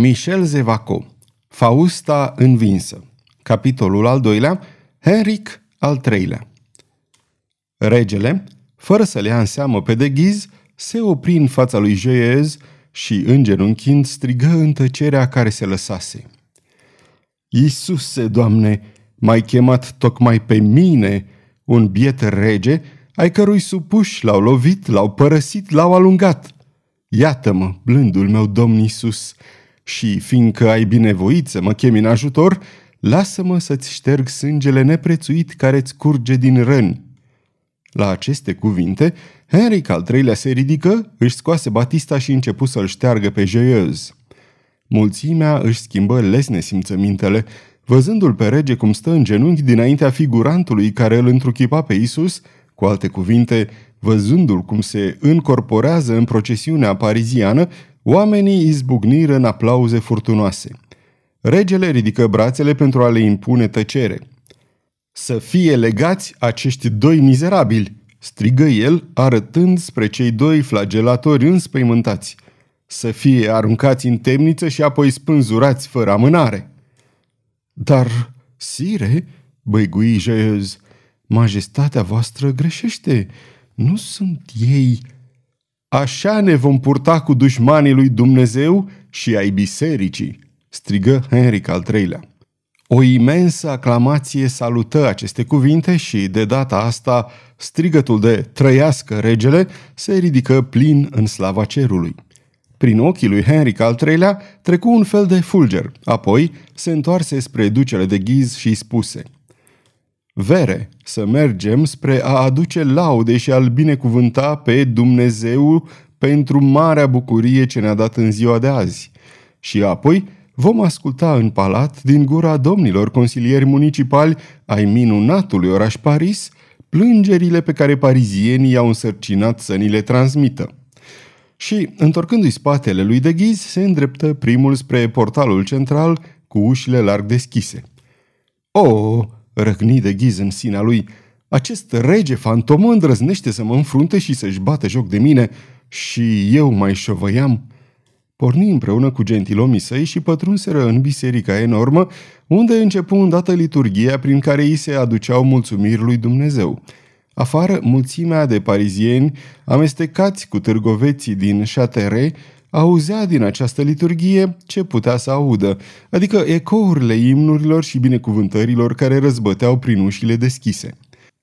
Michel Zevaco Fausta învinsă Capitolul al doilea Henric al treilea Regele, fără să le ia în seamă pe deghiz, se opri în fața lui Joiez și, îngenunchind, strigă în tăcerea care se lăsase. Iisuse, Doamne, m-ai chemat tocmai pe mine, un biet rege, ai cărui supuși l-au lovit, l-au părăsit, l-au alungat. Iată-mă, blândul meu Domn Iisus, și fiindcă ai binevoit să mă chemi în ajutor, lasă-mă să-ți șterg sângele neprețuit care-ți curge din răni. La aceste cuvinte, Henric al treilea se ridică, își scoase batista și începu să-l șteargă pe Joyeuse. Mulțimea își schimbă lesne simțămintele, văzându-l pe rege cum stă în genunchi dinaintea figurantului care îl întruchipa pe Isus, cu alte cuvinte, văzându-l cum se încorporează în procesiunea pariziană, oamenii izbucniră în aplauze furtunoase. Regele ridică brațele pentru a le impune tăcere. Să fie legați acești doi mizerabili, strigă el, arătând spre cei doi flagelatori înspăimântați. Să fie aruncați în temniță și apoi spânzurați fără amânare. Dar, sire, băigui Jeuz, majestatea voastră greșește. Nu sunt ei. Așa ne vom purta cu dușmanii lui Dumnezeu și ai bisericii, strigă Henric al III-lea. O imensă aclamație salută aceste cuvinte și, de data asta, strigătul de trăiască regele se ridică plin în slava cerului. Prin ochii lui Henric al III-lea trecu un fel de fulger, apoi se întoarse spre ducele de ghiz și spuse Vere, să mergem spre a aduce laude și a-L binecuvânta pe Dumnezeu pentru marea bucurie ce ne-a dat în ziua de azi. Și apoi vom asculta în palat, din gura domnilor consilieri municipali ai minunatului oraș Paris, plângerile pe care parizienii i-au însărcinat să ni le transmită. Și, întorcându-i spatele lui de ghiz, se îndreptă primul spre portalul central cu ușile larg deschise. O, răcni de ghiz în sinea lui, acest rege fantomă îndrăznește să mă înfrunte și să-și bată joc de mine și eu mai șovăiam. Porni împreună cu gentilomii săi și pătrunseră în biserica enormă, unde începu îndată liturgia prin care îi se aduceau mulțumiri lui Dumnezeu. Afară, mulțimea de parizieni, amestecați cu târgoveții din Châtelet, auzea din această liturghie ce putea să audă, adică ecourile imnurilor și binecuvântărilor care răzbăteau prin ușile deschise.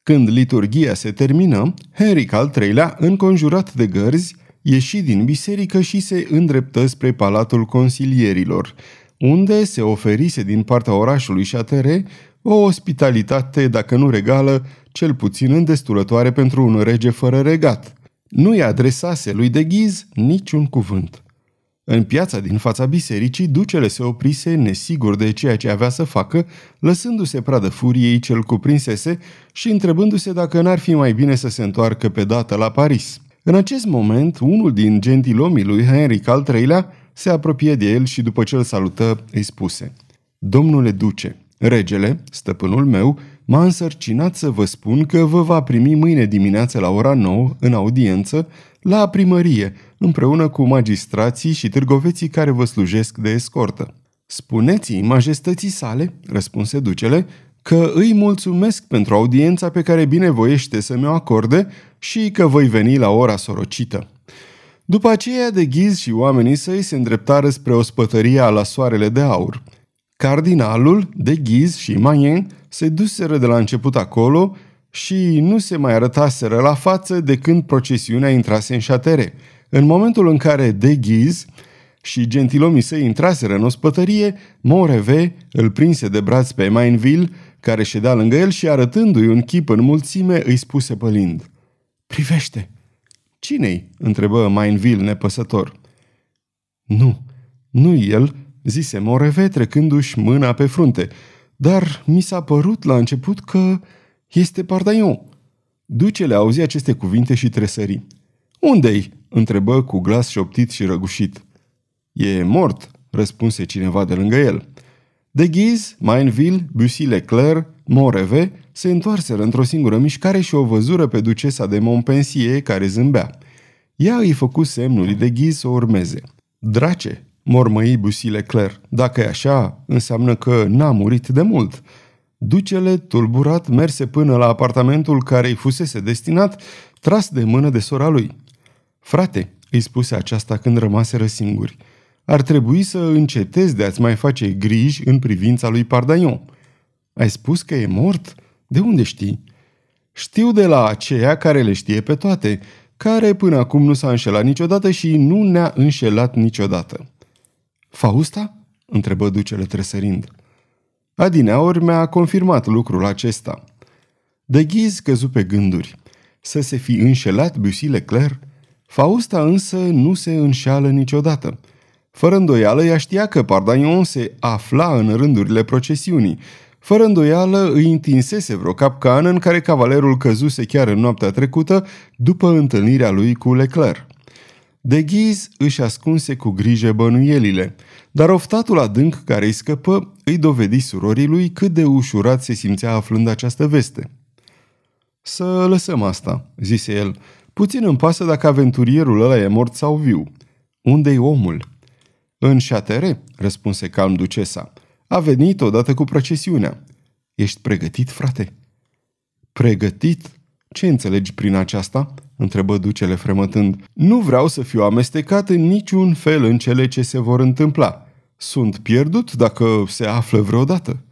Când liturghia se termină, Henric al III-lea, înconjurat de gărzi, ieși din biserică și se îndreptă spre palatul consilierilor, unde se oferise din partea orașului Șatere o ospitalitate, dacă nu regală, cel puțin îndestulătoare pentru un rege fără regat. Nu-i adresase lui de ghiz niciun cuvânt. În piața din fața bisericii, ducele se oprise, nesigur de ceea ce avea să facă, lăsându-se pradă furiei cel cuprinsese și întrebându-se dacă n-ar fi mai bine să se întoarcă pe dată la Paris. În acest moment, unul din gentilomii lui Henric al III-lea se apropie de el și după ce îl salută, îi spuse Domnule duce, regele, stăpânul meu, m-a însărcinat să vă spun că vă va primi mâine dimineață la ora 9, în audiență, la primărie, împreună cu magistrații și târgoveții care vă slujesc de escortă. Spuneți-i majestății sale, răspunse ducele, că îi mulțumesc pentru audiența pe care binevoiește să mi-o acorde și că voi veni la ora sorocită. După aceea, de ghiz și oamenii săi se îndreptară spre ospătăria la soarele de aur. Cardinalul, de ghiz și Mayen se duseră de la început acolo și nu se mai arătaseră la față de când procesiunea intrase în șatere. În momentul în care de ghiz și gentilomii săi intraseră în ospătărie, Moreve îl prinse de braț pe Mainville, care ședea lângă el și arătându-i un chip în mulțime, îi spuse pălind. Privește! Cine-i? întrebă Mainville nepăsător. Nu, nu el, zise Moreve trecându-și mâna pe frunte, dar mi s-a părut la început că este Pardaion. Ducele auzi aceste cuvinte și tresări. Unde-i? întrebă cu glas șoptit și răgușit. E mort, răspunse cineva de lângă el. De Ghiz, Mainville, Bussy Leclerc, Moreve se întoarseră într-o singură mișcare și o văzură pe ducesa de Montpensier care zâmbea. Ea îi făcu semnul de Ghiz să o urmeze. Drace, mormăi Busile Claire. Dacă e așa, înseamnă că n-a murit de mult. Ducele, tulburat, merse până la apartamentul care îi fusese destinat, tras de mână de sora lui. Frate, îi spuse aceasta când rămaseră singuri, ar trebui să încetezi de a-ți mai face griji în privința lui Pardaion. Ai spus că e mort? De unde știi? Știu de la aceea care le știe pe toate, care până acum nu s-a înșelat niciodată și nu ne-a înșelat niciodată. Fausta? întrebă ducele tresărind. Adineaori mi-a confirmat lucrul acesta. De ghiz căzu pe gânduri. Să se fi înșelat Bussy Leclerc? Fausta însă nu se înșeală niciodată. Fără îndoială, ea știa că Pardaion se afla în rândurile procesiunii. Fără îndoială, îi întinsese vreo capcană în care cavalerul căzuse chiar în noaptea trecută, după întâlnirea lui cu Leclerc. De ghiz își ascunse cu grijă bănuielile, dar oftatul adânc care îi scăpă îi dovedi surorii lui cât de ușurat se simțea aflând această veste. Să lăsăm asta," zise el. Puțin îmi pasă dacă aventurierul ăla e mort sau viu. Unde-i omul?" În șatere," răspunse calm ducesa. A venit odată cu procesiunea. Ești pregătit, frate?" Pregătit? Ce înțelegi prin aceasta?" întrebă ducele fremătând. Nu vreau să fiu amestecat în niciun fel în cele ce se vor întâmpla. Sunt pierdut dacă se află vreodată.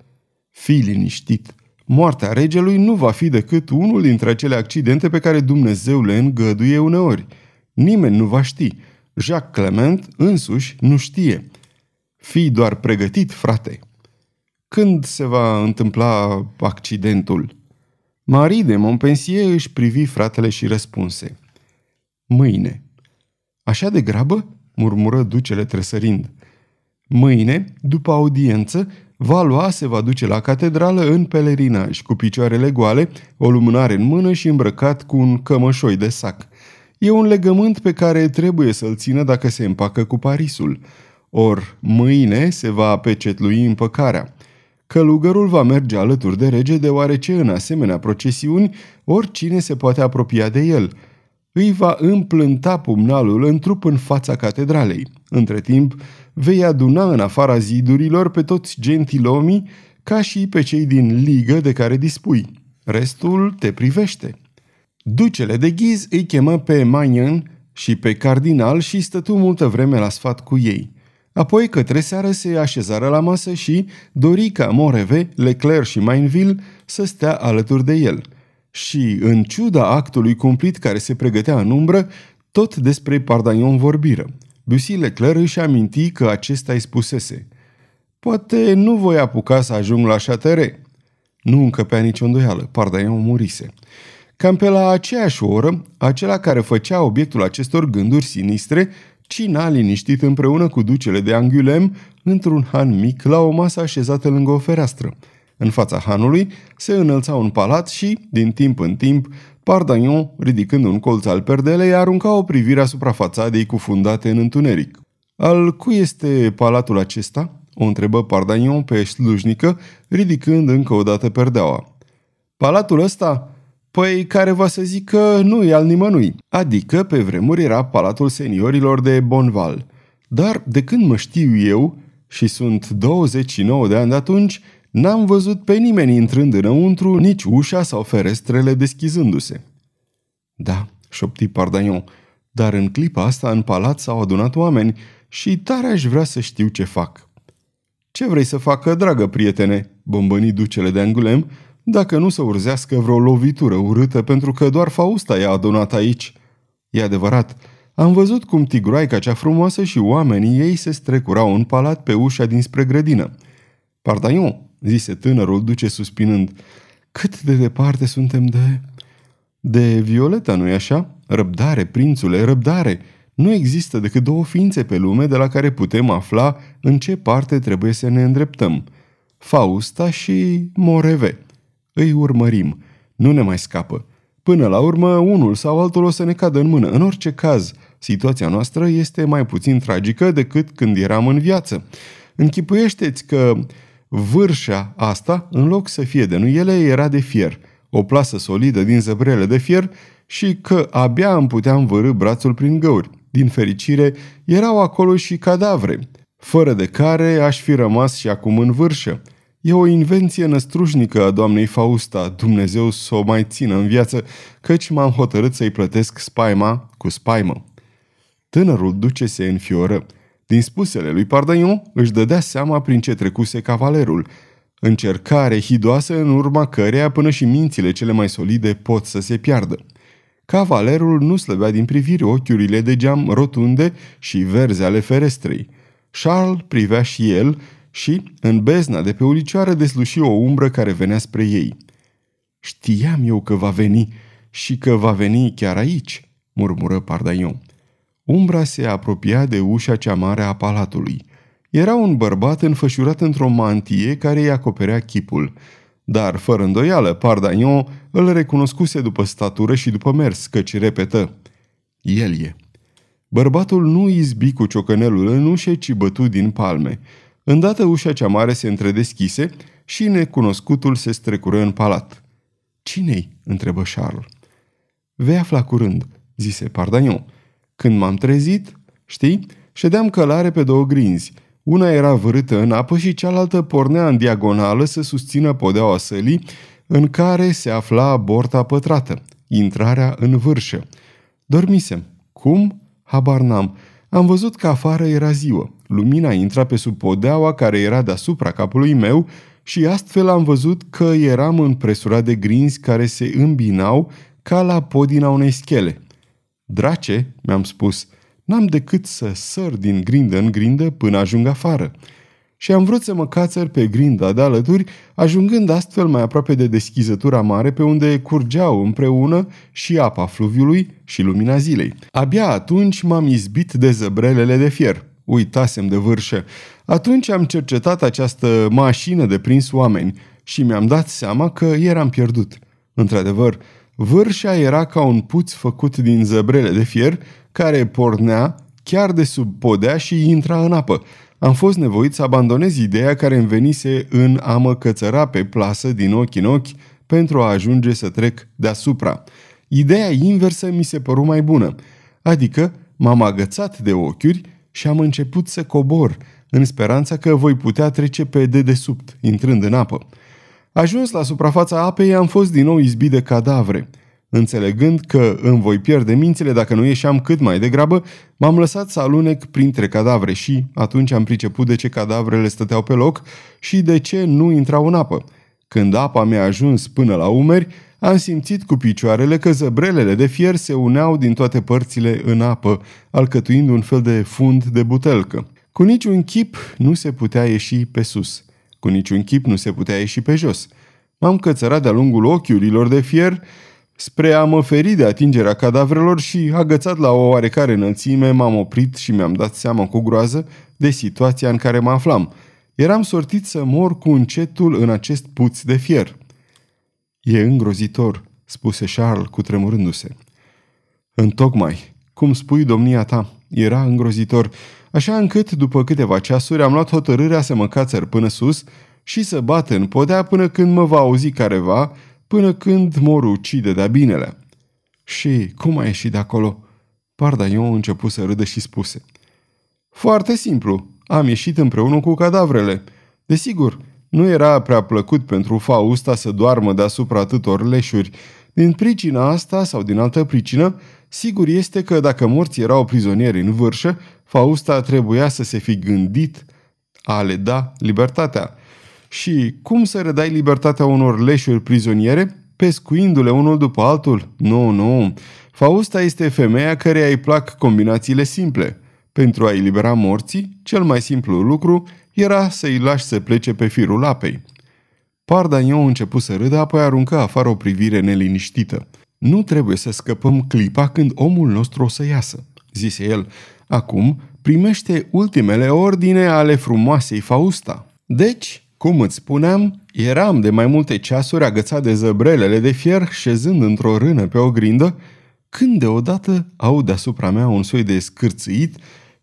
Fii liniștit. Moartea regelui nu va fi decât unul dintre acele accidente pe care Dumnezeu le îngăduie uneori. Nimeni nu va ști. Jacques Clement însuși nu știe. Fii doar pregătit, frate. Când se va întâmpla accidentul? Marie de Montpensier își privi fratele și răspunse. Mâine. Așa de grabă? murmură ducele tresărind. Mâine, după audiență, Valoa se va duce la catedrală în pelerinaj, cu picioarele goale, o lumânare în mână și îmbrăcat cu un cămășoi de sac. E un legământ pe care trebuie să-l țină dacă se împacă cu Parisul. Or, mâine se va pecetlui împăcarea. Călugărul va merge alături de rege deoarece în asemenea procesiuni oricine se poate apropia de el. Îi va împlânta pumnalul în trup în fața catedralei. Între timp, vei aduna în afara zidurilor pe toți gentilomii ca și pe cei din ligă de care dispui. Restul te privește. Ducele de ghiz îi chemă pe Magnan și pe cardinal și stătu multă vreme la sfat cu ei. Apoi, către seară, se așezară la masă și dori ca Moreve, Leclerc și Mainville să stea alături de el. Și, în ciuda actului cumplit care se pregătea în umbră, tot despre Pardagnon vorbiră. Bussy Leclerc își aminti că acesta îi spusese Poate nu voi apuca să ajung la șatere. Nu încăpea nicio îndoială, Pardagnon murise. Cam pe la aceeași oră, acela care făcea obiectul acestor gânduri sinistre cina liniștit împreună cu ducele de Angulem într-un han mic la o masă așezată lângă o fereastră. În fața hanului se înălța un palat și, din timp în timp, Pardagnon, ridicând un colț al perdelei, arunca o privire asupra fațadei cufundate în întuneric. Al cui este palatul acesta?" o întrebă Pardagnon pe slujnică, ridicând încă o dată perdeaua. Palatul ăsta?" Păi care va să zică nu e al nimănui. Adică pe vremuri era palatul seniorilor de Bonval. Dar de când mă știu eu, și sunt 29 de ani de atunci, n-am văzut pe nimeni intrând înăuntru, nici ușa sau ferestrele deschizându-se. Da, șopti Pardagnon, dar în clipa asta în palat s-au adunat oameni și tare aș vrea să știu ce fac. Ce vrei să facă, dragă prietene?" bombăni ducele de Angulem, dacă nu să urzească vreo lovitură urâtă pentru că doar Fausta i-a adunat aici. E adevărat, am văzut cum tigroaica cea frumoasă și oamenii ei se strecurau în palat pe ușa dinspre grădină. Pardaion, zise tânărul duce suspinând, cât de departe suntem de... De Violeta, nu-i așa? Răbdare, prințule, răbdare! Nu există decât două ființe pe lume de la care putem afla în ce parte trebuie să ne îndreptăm. Fausta și Moreve. Îi urmărim. Nu ne mai scapă. Până la urmă, unul sau altul o să ne cadă în mână. În orice caz, situația noastră este mai puțin tragică decât când eram în viață. Închipuiește-ți că vârșa asta, în loc să fie de nuiele, era de fier. O plasă solidă din zăbrele de fier și că abia îmi puteam vărâ brațul prin găuri. Din fericire, erau acolo și cadavre. fără de care aș fi rămas și acum în vârșă. E o invenție năstrușnică a doamnei Fausta, Dumnezeu să o mai țină în viață, căci m-am hotărât să-i plătesc spaima cu spaimă. Tânărul duce se înfioră. Din spusele lui Pardaion își dădea seama prin ce trecuse cavalerul. Încercare hidoasă în urma căreia până și mințile cele mai solide pot să se piardă. Cavalerul nu slăbea din priviri ochiurile de geam rotunde și verzi ale ferestrei. Charles privea și el și, în bezna de pe ulicioară, desluși o umbră care venea spre ei. Știam eu că va veni și că va veni chiar aici, murmură Pardaion. Umbra se apropia de ușa cea mare a palatului. Era un bărbat înfășurat într-o mantie care îi acoperea chipul. Dar, fără îndoială, Pardagnon îl recunoscuse după statură și după mers, căci repetă. El e. Bărbatul nu izbi cu ciocănelul în ușe, ci bătu din palme. Îndată ușa cea mare se întredeschise și necunoscutul se strecură în palat. Cine-i?" întrebă Charles. Vei afla curând," zise Pardagnon. Când m-am trezit, știi, ședeam călare pe două grinzi. Una era vârâtă în apă și cealaltă pornea în diagonală să susțină podeaua sălii în care se afla borta pătrată, intrarea în vârșă. Dormisem. Cum? Habar n-am. Am văzut că afară era ziua. Lumina intra pe sub podeaua care era deasupra capului meu și astfel am văzut că eram în presura de grinzi care se îmbinau ca la podina unei schele. Drace, mi-am spus, n-am decât să săr din grindă în grindă până ajung afară. Și am vrut să mă cațăr pe grinda de alături, ajungând astfel mai aproape de deschizătura mare pe unde curgeau împreună și apa fluviului și lumina zilei. Abia atunci m-am izbit de zăbrelele de fier. Uitasem de vârșă. Atunci am cercetat această mașină de prins oameni și mi-am dat seama că eram pierdut. Într-adevăr, Vârșa era ca un puț făcut din zăbrele de fier care pornea chiar de sub podea și intra în apă. Am fost nevoit să abandonez ideea care îmi venise în a mă cățăra pe plasă din ochi în ochi pentru a ajunge să trec deasupra. Ideea inversă mi se păru mai bună, adică m-am agățat de ochiuri și am început să cobor, în speranța că voi putea trece pe dedesubt, intrând în apă. Ajuns la suprafața apei, am fost din nou izbit de cadavre. Înțelegând că îmi voi pierde mințile dacă nu ieșeam cât mai degrabă, m-am lăsat să alunec printre cadavre și atunci am priceput de ce cadavrele stăteau pe loc și de ce nu intrau în apă. Când apa mi-a ajuns până la umeri, am simțit cu picioarele că zăbrelele de fier se uneau din toate părțile în apă, alcătuind un fel de fund de butelcă. Cu niciun chip nu se putea ieși pe sus. Cu niciun chip nu se putea ieși pe jos. M-am cățărat de-a lungul ochiurilor de fier spre a mă feri de atingerea cadavrelor și, agățat la o oarecare înălțime, m-am oprit și mi-am dat seama cu groază de situația în care mă aflam. Eram sortit să mor cu încetul în acest puț de fier. E îngrozitor, spuse Charles cu tremurându-se. Întocmai, cum spui domnia ta, era îngrozitor așa încât, după câteva ceasuri, am luat hotărârea să mă cațăr până sus și să bat în podea până când mă va auzi careva, până când mor ucide de-a binele. Și cum a ieșit de acolo? Pardaion a început să râdă și spuse. Foarte simplu. Am ieșit împreună cu cadavrele. Desigur, nu era prea plăcut pentru Fausta să doarmă deasupra atâtor leșuri. Din pricina asta sau din altă pricină, sigur este că dacă morții erau prizonieri în vârșă, Fausta trebuia să se fi gândit a le da libertatea. Și cum să redai libertatea unor leșuri prizoniere? Pescuindu-le unul după altul? Nu, nu. Fausta este femeia care îi plac combinațiile simple. Pentru a elibera morții, cel mai simplu lucru era să-i lași să plece pe firul apei. Pardagnon început să râdă, apoi aruncă afară o privire neliniștită. Nu trebuie să scăpăm clipa când omul nostru o să iasă, zise el. Acum primește ultimele ordine ale frumoasei Fausta. Deci, cum îți spuneam, eram de mai multe ceasuri agățat de zăbrelele de fier, șezând într-o rână pe o grindă, când deodată aud deasupra mea un soi de scârțâit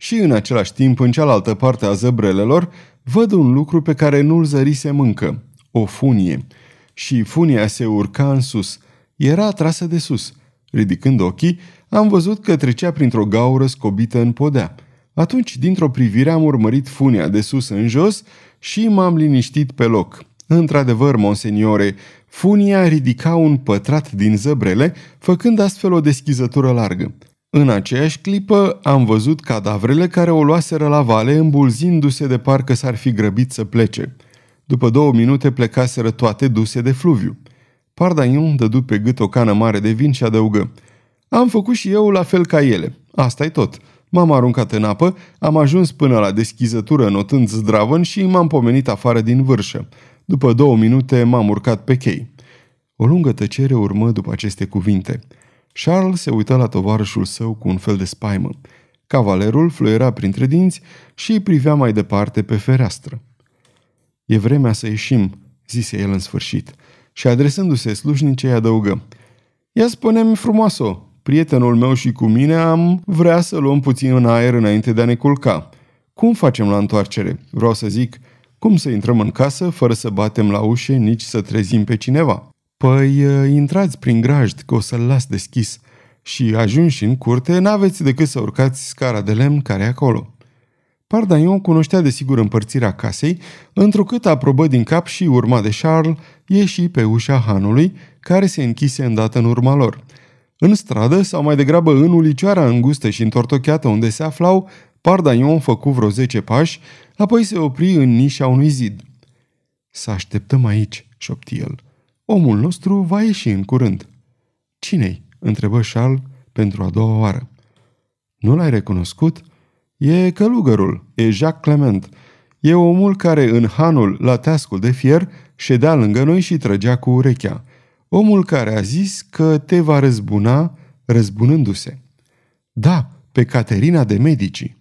și în același timp, în cealaltă parte a zăbrelelor, văd un lucru pe care nu-l zărise încă, o funie. Și funia se urca în sus. Era trasă de sus. Ridicând ochii, am văzut că trecea printr-o gaură scobită în podea. Atunci, dintr-o privire, am urmărit funia de sus în jos și m-am liniștit pe loc. Într-adevăr, monseniore, funia ridica un pătrat din zăbrele, făcând astfel o deschizătură largă. În aceeași clipă am văzut cadavrele care o luaseră la vale, îmbulzindu-se de parcă s-ar fi grăbit să plece. După două minute plecaseră toate duse de fluviu. Pardaion dădu pe gât o cană mare de vin și adăugă. Am făcut și eu la fel ca ele. asta e tot. M-am aruncat în apă, am ajuns până la deschizătură notând zdravăn și m-am pomenit afară din vârșă. După două minute m-am urcat pe chei. O lungă tăcere urmă după aceste cuvinte. Charles se uită la tovarășul său cu un fel de spaimă. Cavalerul fluiera printre dinți și privea mai departe pe fereastră. E vremea să ieșim, zise el în sfârșit, și adresându-se slujnicei adăugă. Ia spune-mi frumoasă, prietenul meu și cu mine am vrea să luăm puțin în aer înainte de a ne culca. Cum facem la întoarcere? Vreau să zic, cum să intrăm în casă fără să batem la ușe, nici să trezim pe cineva? Păi, ă, intrați prin grajd, că o să-l las deschis. Și ajunși în curte, n-aveți decât să urcați scara de lemn care e acolo. Pardaion cunoștea de sigur împărțirea casei, întrucât aprobă din cap și urma de Charles, ieși pe ușa hanului, care se închise îndată în urma lor. În stradă, sau mai degrabă în ulicioara îngustă și întortocheată unde se aflau, Pardaion făcu vreo zece pași, apoi se opri în nișa unui zid. Să așteptăm aici, șopti el. Omul nostru va ieși în curând. Cine-i? întrebă Charles pentru a doua oară. Nu l-ai recunoscut? E călugărul, e Jacques Clement. E omul care în hanul la teascul de fier ședea lângă noi și trăgea cu urechea. Omul care a zis că te va răzbuna răzbunându-se. Da, pe Caterina de Medici.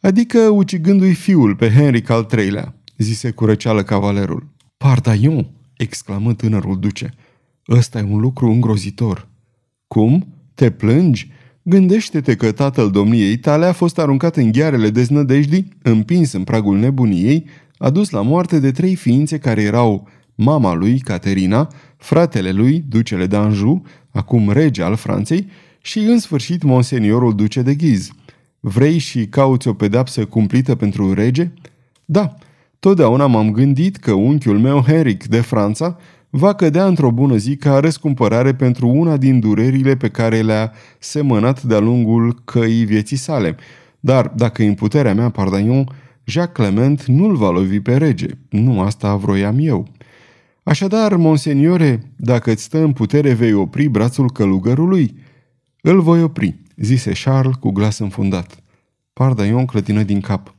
Adică ucigându-i fiul pe Henric al III-lea, zise cu răceală cavalerul. Pardaion, exclamă tânărul duce. Ăsta e un lucru îngrozitor. Cum? Te plângi? Gândește-te că tatăl domniei tale a fost aruncat în ghearele deznădejdii, împins în pragul nebuniei, adus la moarte de trei ființe care erau mama lui, Caterina, fratele lui, ducele d'Anjou, acum rege al Franței, și în sfârșit monseniorul duce de Ghiz. Vrei și cauți o pedapsă cumplită pentru rege? Da, totdeauna m-am gândit că unchiul meu, Henric de Franța, va cădea într-o bună zi ca răscumpărare pentru una din durerile pe care le-a semănat de-a lungul căii vieții sale. Dar, dacă în puterea mea, Pardaion, Jacques Clement nu-l va lovi pe rege. Nu asta vroiam eu. Așadar, monseniore, dacă îți stă în putere, vei opri brațul călugărului? Îl voi opri, zise Charles cu glas înfundat. Pardaion clătină din cap.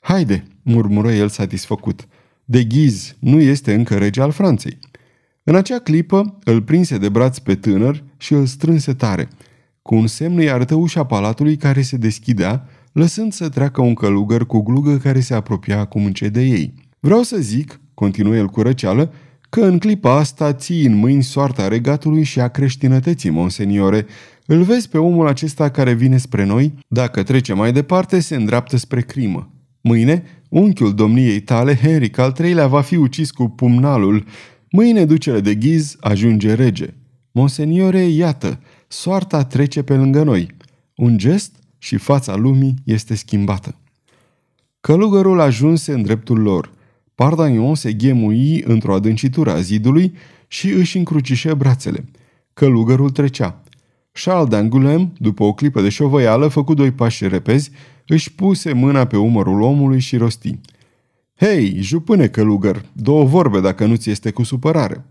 Haide, murmură el satisfăcut. De ghiz nu este încă rege al Franței. În acea clipă îl prinse de braț pe tânăr și îl strânse tare. Cu un semn îi arătă ușa palatului care se deschidea, lăsând să treacă un călugăr cu glugă care se apropia acum încet de ei. Vreau să zic, continuă el cu răceală, că în clipa asta ții în mâini soarta regatului și a creștinătății, monseniore. Îl vezi pe omul acesta care vine spre noi? Dacă trece mai departe, se îndreaptă spre crimă. Mâine, unchiul domniei tale, Henric al III-lea, va fi ucis cu pumnalul. Mâine ducele de ghiz ajunge rege. Monseniore, iată, soarta trece pe lângă noi. Un gest și fața lumii este schimbată. Călugărul ajunse în dreptul lor – Pardagnon se ghemui într-o adâncitură a zidului și își încrucișă brațele. Călugărul trecea. Charles d'Angoulême, după o clipă de șovăială, făcu doi pași repezi, își puse mâna pe umărul omului și rosti. Hei, jupâne călugăr, două vorbe dacă nu ți este cu supărare.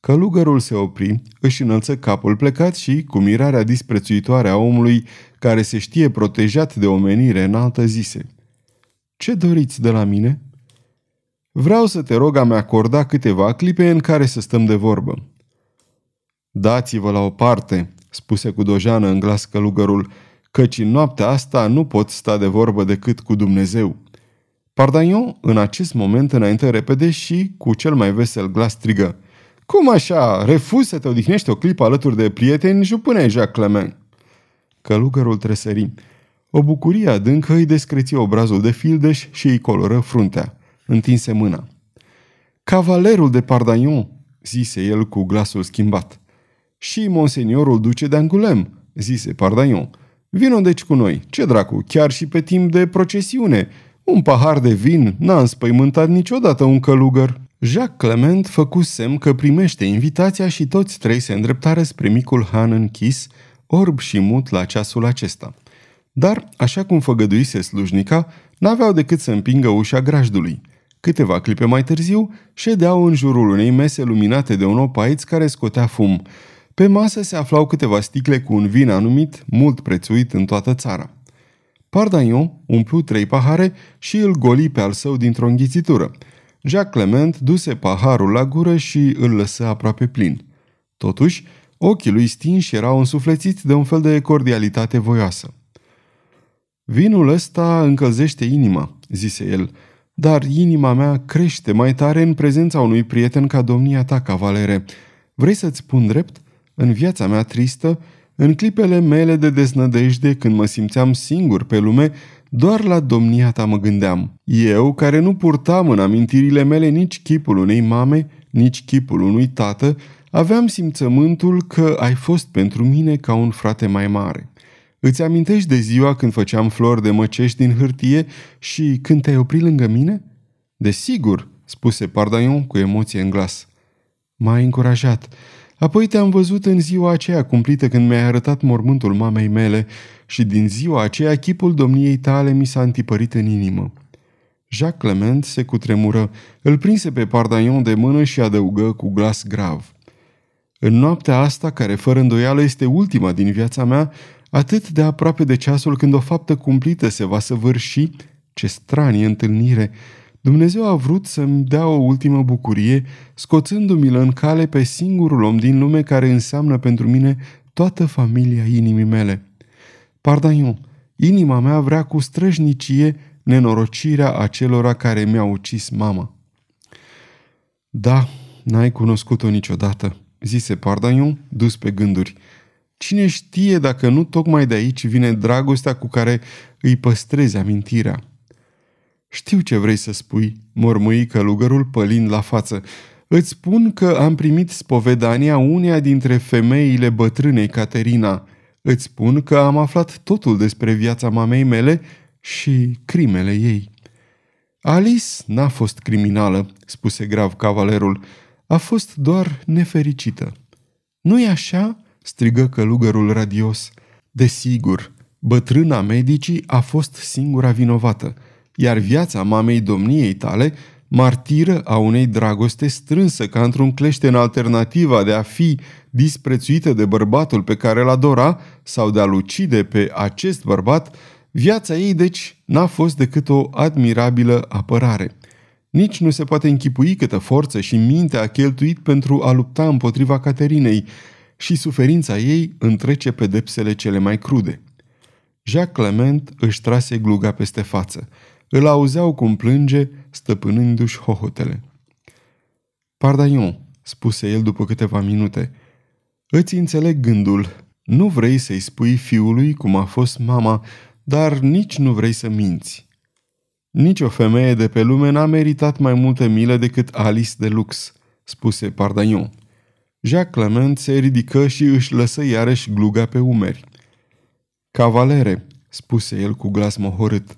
Călugărul se opri, își înălță capul plecat și, cu mirarea disprețuitoare a omului care se știe protejat de omenire înaltă, zise Ce doriți de la mine?" Vreau să te rog a-mi acorda câteva clipe în care să stăm de vorbă. Dați-vă la o parte, spuse cu dojană în glas călugărul, căci în noaptea asta nu pot sta de vorbă decât cu Dumnezeu. Pardagnon, în acest moment, înainte repede și, cu cel mai vesel glas, strigă. Cum așa? Refuz să te odihnești o clipă alături de prieteni, jupâne Jacques Clement. Călugărul tresări. O bucurie adâncă îi descreți obrazul de fildeș și îi coloră fruntea întinse mâna. Cavalerul de Pardaion, zise el cu glasul schimbat. Și monseniorul duce de Angulem, zise Pardaion. Vino deci cu noi. Ce dracu, chiar și pe timp de procesiune. Un pahar de vin n-a înspăimântat niciodată un călugăr. Jacques Clement făcu semn că primește invitația și toți trei se îndreptară spre micul han închis, orb și mut la ceasul acesta. Dar, așa cum făgăduise slujnica, n-aveau decât să împingă ușa grajdului. Câteva clipe mai târziu, ședeau în jurul unei mese luminate de un opaiț care scotea fum. Pe masă se aflau câteva sticle cu un vin anumit, mult prețuit în toată țara. Pardagnon umplu trei pahare și îl goli pe al său dintr-o înghițitură. Jacques Clement duse paharul la gură și îl lăsă aproape plin. Totuși, ochii lui stinși erau însuflețiți de un fel de cordialitate voioasă. Vinul ăsta încălzește inima, zise el, dar inima mea crește mai tare în prezența unui prieten ca domnia ta, cavalere. Vrei să-ți spun drept? În viața mea tristă, în clipele mele de deznădejde, când mă simțeam singur pe lume, doar la domnia ta mă gândeam. Eu, care nu purtam în amintirile mele nici chipul unei mame, nici chipul unui tată, aveam simțământul că ai fost pentru mine ca un frate mai mare. Îți amintești de ziua când făceam flori de măcești din hârtie și când te-ai oprit lângă mine? Desigur, spuse Pardaion cu emoție în glas. M-ai încurajat. Apoi te-am văzut în ziua aceea cumplită când mi-ai arătat mormântul mamei mele și din ziua aceea chipul domniei tale mi s-a întipărit în inimă. Jacques Clement se cutremură, îl prinse pe Pardaion de mână și adăugă cu glas grav. În noaptea asta, care fără îndoială este ultima din viața mea, atât de aproape de ceasul când o faptă cumplită se va săvârși, ce stranie întâlnire! Dumnezeu a vrut să-mi dea o ultimă bucurie, scoțându-mi-l în cale pe singurul om din lume care înseamnă pentru mine toată familia inimii mele. Pardaion, inima mea vrea cu străjnicie nenorocirea acelora care mi-au ucis mama. Da, n-ai cunoscut-o niciodată, zise Pardaion, dus pe gânduri. Cine știe dacă nu tocmai de aici vine dragostea cu care îi păstrezi amintirea? Știu ce vrei să spui, mormâi călugărul pălind la față. Îți spun că am primit spovedania uneia dintre femeile bătrânei Caterina. Îți spun că am aflat totul despre viața mamei mele și crimele ei. Alice n-a fost criminală, spuse grav cavalerul. A fost doar nefericită. Nu-i așa?" strigă călugărul radios. Desigur, bătrâna medicii a fost singura vinovată, iar viața mamei domniei tale, martiră a unei dragoste strânsă ca într-un clește în alternativa de a fi disprețuită de bărbatul pe care îl adora sau de a-l ucide pe acest bărbat, viața ei deci n-a fost decât o admirabilă apărare. Nici nu se poate închipui câtă forță și minte a cheltuit pentru a lupta împotriva Caterinei, și suferința ei întrece pedepsele cele mai crude. Jacques Clement își trase gluga peste față. Îl auzeau cum plânge, stăpânându-și hohotele. Pardaion, spuse el după câteva minute, îți înțeleg gândul. Nu vrei să-i spui fiului cum a fost mama, dar nici nu vrei să minți. Nici o femeie de pe lume n-a meritat mai multă milă decât Alice de Lux, spuse Pardaion. Jacques Clement se ridică și își lăsă iarăși gluga pe umeri. Cavalere, spuse el cu glas mohorât,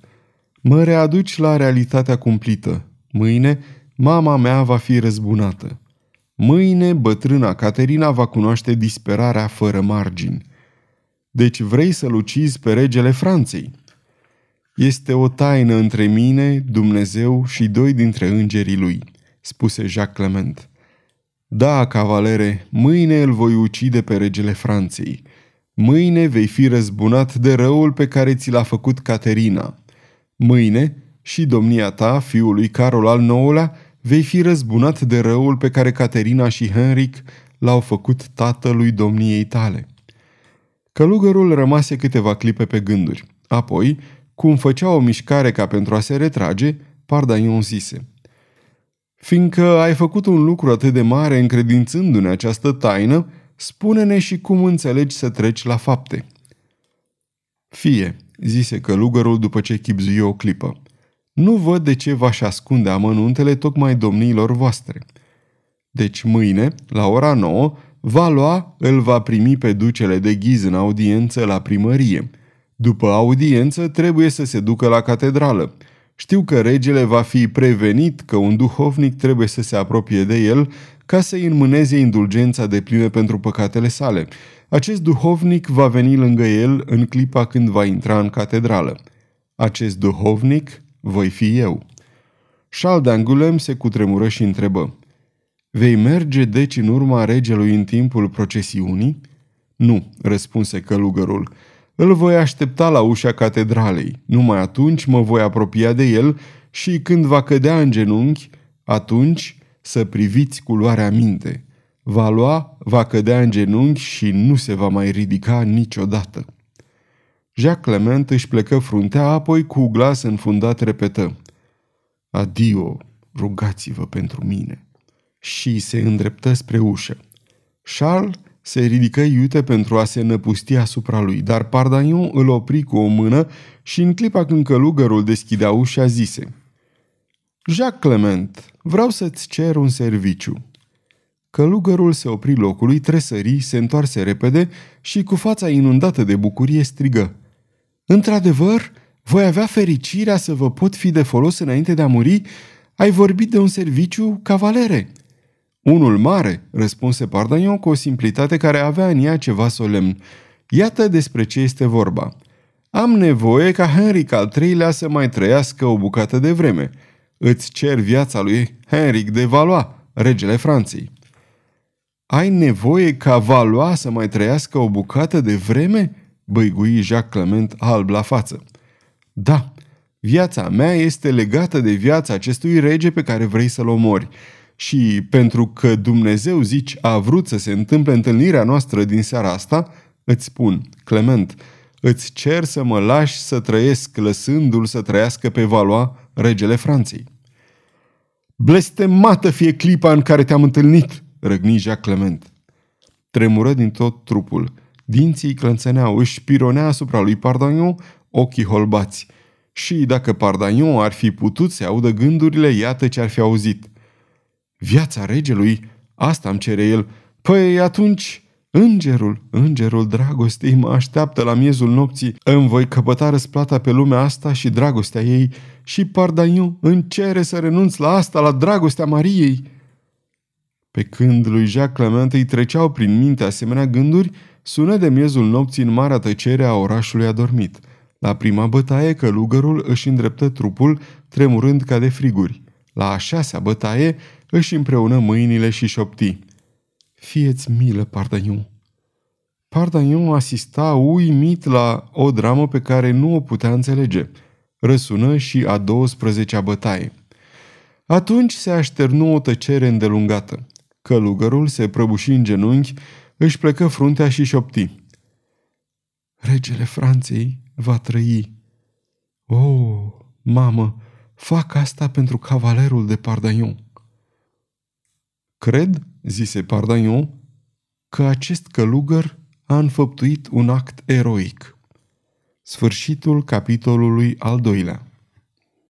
mă readuci la realitatea cumplită. Mâine, mama mea va fi răzbunată. Mâine, bătrâna Caterina va cunoaște disperarea fără margini. Deci vrei să-l ucizi pe regele Franței. Este o taină între mine, Dumnezeu și doi dintre îngerii lui, spuse Jacques Clement. Da, cavalere, mâine îl voi ucide pe regele Franței. Mâine vei fi răzbunat de răul pe care ți l-a făcut Caterina. Mâine și domnia ta, fiul lui Carol al IX-lea, vei fi răzbunat de răul pe care Caterina și Henric l-au făcut tatălui domniei tale. Călugărul rămase câteva clipe pe gânduri. Apoi, cum făcea o mișcare ca pentru a se retrage, Pardaion zise – Fiindcă ai făcut un lucru atât de mare încredințându-ne această taină, spune-ne și cum înțelegi să treci la fapte. Fie, zise călugărul după ce chipzuie o clipă. Nu văd de ce v-aș ascunde amănuntele tocmai domniilor voastre. Deci mâine, la ora nouă, va lua, îl va primi pe ducele de ghiz în audiență la primărie. După audiență, trebuie să se ducă la catedrală. Știu că regele va fi prevenit că un duhovnic trebuie să se apropie de el ca să-i înmâneze indulgența de plină pentru păcatele sale. Acest duhovnic va veni lângă el în clipa când va intra în catedrală. Acest duhovnic voi fi eu. Charles d'Angulem se cutremură și întrebă. Vei merge deci în urma regelui în timpul procesiunii? Nu, răspunse călugărul. Îl voi aștepta la ușa catedralei. Numai atunci mă voi apropia de el și când va cădea în genunchi, atunci să priviți cu luarea minte. Va lua, va cădea în genunchi și nu se va mai ridica niciodată. Jacques Clement își plecă fruntea, apoi cu glas înfundat repetă. Adio, rugați-vă pentru mine. Și se îndreptă spre ușă. Charles se ridică iute pentru a se năpusti asupra lui, dar Pardaion îl opri cu o mână și în clipa când călugărul deschidea ușa zise Jacques Clement, vreau să-ți cer un serviciu. Călugărul se opri locului, tresări, se întoarse repede și cu fața inundată de bucurie strigă. Într-adevăr, voi avea fericirea să vă pot fi de folos înainte de a muri? Ai vorbit de un serviciu, cavalere!" Unul mare, răspunse Pardagnon cu o simplitate care avea în ea ceva solemn. Iată despre ce este vorba. Am nevoie ca Henric al III-lea să mai trăiască o bucată de vreme. Îți cer viața lui Henric de Valois, regele Franței. Ai nevoie ca Valois să mai trăiască o bucată de vreme? Băigui Jacques Clement alb la față. Da, viața mea este legată de viața acestui rege pe care vrei să-l omori. Și pentru că Dumnezeu, zici, a vrut să se întâmple întâlnirea noastră din seara asta, îți spun, Clement, îți cer să mă lași să trăiesc lăsându-l să trăiască pe Valoa, regele Franței. Blestemată fie clipa în care te-am întâlnit, răgni Jacques Clement. Tremură din tot trupul. Dinții clănțăneau, își pironea asupra lui Pardagnon ochii holbați. Și dacă Pardagnon ar fi putut să audă gândurile, iată ce ar fi auzit. Viața regelui? Asta îmi cere el. Păi atunci, îngerul, îngerul dragostei mă așteaptă la miezul nopții. Îmi voi căpăta răsplata pe lumea asta și dragostea ei și Pardaiu îmi cere să renunț la asta, la dragostea Mariei. Pe când lui Jacques Clement îi treceau prin minte asemenea gânduri, sună de miezul nopții în marea tăcere a orașului adormit. La prima bătaie, călugărul își îndreptă trupul, tremurând ca de friguri. La a șasea bătaie, își împreună mâinile și șopti. Fieți milă, Pardaiu! Pardaiu asista uimit la o dramă pe care nu o putea înțelege. Răsună și a 12-a bătaie. Atunci se așternu o tăcere îndelungată. Călugărul se prăbuși în genunchi, își plecă fruntea și șopti. Regele Franței va trăi. O, oh, mamă, fac asta pentru cavalerul de Pardaion. Cred, zise Pardaion, că acest călugăr a înfăptuit un act eroic. Sfârșitul capitolului al doilea.